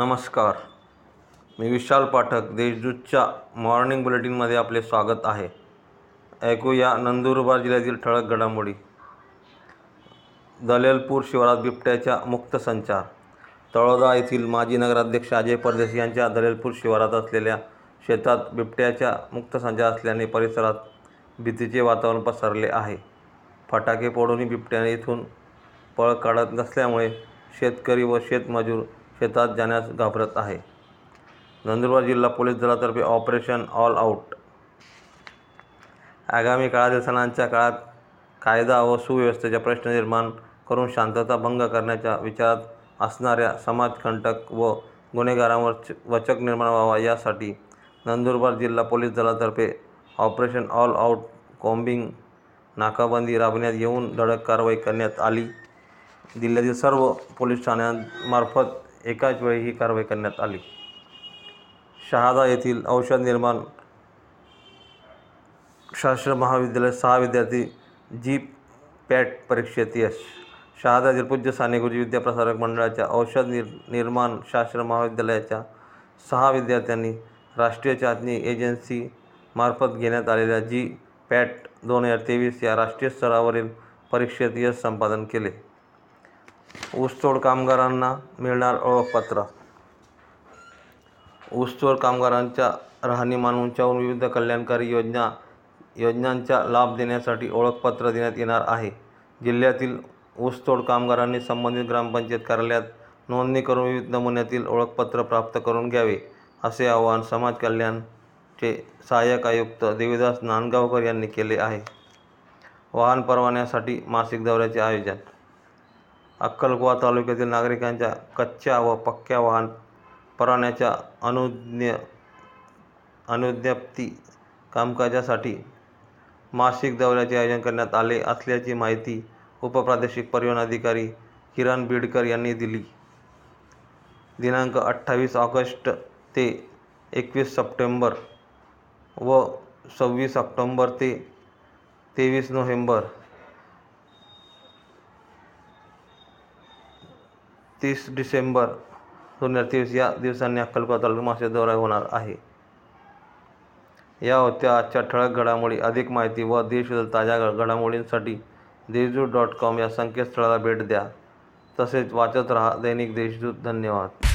नमस्कार. मी विशाल पाठक देशदूतच्या मॉर्निंग बुलेटिनमध्ये आपले स्वागत आहे. ऐकूया नंदुरबार जिल्ह्यातील ठळक घडामोडी. दलेलपूर शिवारात बिबट्याच्या मुक्त संचार. तळोदा येथील माजी नगराध्यक्ष अजय परदेशी यांच्या दलेलपूर शिवारात असलेल्या शेतात बिबट्याच्या मुक्त संचार असल्याने परिसरात भीतीचे वातावरण पसरले आहे. फटाके फोडूनही बिबट्याने इथून पळ काढत नसल्यामुळे शेतकरी व शेतमजूर शेतात जाण्यास घाबरत आहे. नंदुरबार जिल्हा पोलीस दलातर्फे ऑपरेशन ऑल आऊट. आगामी काळातील सणांच्या काळात कायदा व सुव्यवस्थेचा प्रश्न निर्माण करून शांतता भंग करण्याच्या विचारात असणाऱ्या समाजकंटक व गुन्हेगारांवर वचक निर्माण व्हावा यासाठी नंदुरबार जिल्हा पोलीस दलातर्फे ऑपरेशन ऑल आऊट कॉम्बिंग नाकाबंदी राबविण्यात येऊन धडक कारवाई करण्यात आली. जिल्ह्यातील सर्व पोलीस ठाण्यांमार्फत एकाच वेळी ही कारवाई करण्यात आली. शहादा येथील औषध निर्माण शास्त्र महाविद्यालयात सहा विद्यार्थी जी पॅट परीक्षेत यश. शहादा पूज्य साने गुरुजी विद्याप्रसारक मंडळाच्या औषध निर निर्माण शास्त्र महाविद्यालयाच्या सहा विद्यार्थ्यांनी राष्ट्रीय चाचणी एजन्सी मार्फत घेण्यात आलेल्या जी पॅट दोन हजार तेवीस या राष्ट्रीय स्तरावरील परीक्षेत यश संपादन केले. ऊसतोड कामगारांना मिळणार ओळखपत्र. ऊसतोड कामगारांच्या राहणीमान उंचावून विविध कल्याणकारी योजना योजनांचा लाभ देण्यासाठी ओळखपत्र देण्यात येणार आहे. जिल्ह्यातील ऊसतोड कामगारांनी संबंधित ग्रामपंचायत कार्यालयात नोंदणी करून विविध नमुन्यातील ओळखपत्र प्राप्त करून घ्यावे असे आवाहन समाज कल्याणचे सहाय्यक आयुक्त देवीदास नांदगावकर यांनी केले आहे. वाहन परवान्यासाठी मासिक दौऱ्याचे आयोजन अक्कलकुवा तालुक्यातील नागरिकांच्या कच्च्या व पक्क्या वाहन परवान्याच्या अनुज्ञ अनुज्ञप्ती कामकाजासाठी मासिक दौऱ्याचे आयोजन करण्यात आले असल्याची माहिती उपप्रादेशिक परिवहन अधिकारी किरण बीडकर यांनी दिली. दिनांक अठ्ठावीस ऑगस्ट ते एकवीस सप्टेंबर व सव्वीस ऑक्टोंबर ते तेवीस नोव्हेंबर तीस डिसेंबर दोन हजार तेवीस या दिवसांनी अक्कलकोवा तालुका मासिक दौरा होणार आहे. या होत्या आजच्या ठळक घडामोडी. अधिक माहिती व देशविदेशातील ताज्या घडामोडींसाठी देशदूत डॉट कॉम या संकेतस्थळाला भेट द्या. तसेच वाचत रहा दैनिक देशदूत. धन्यवाद.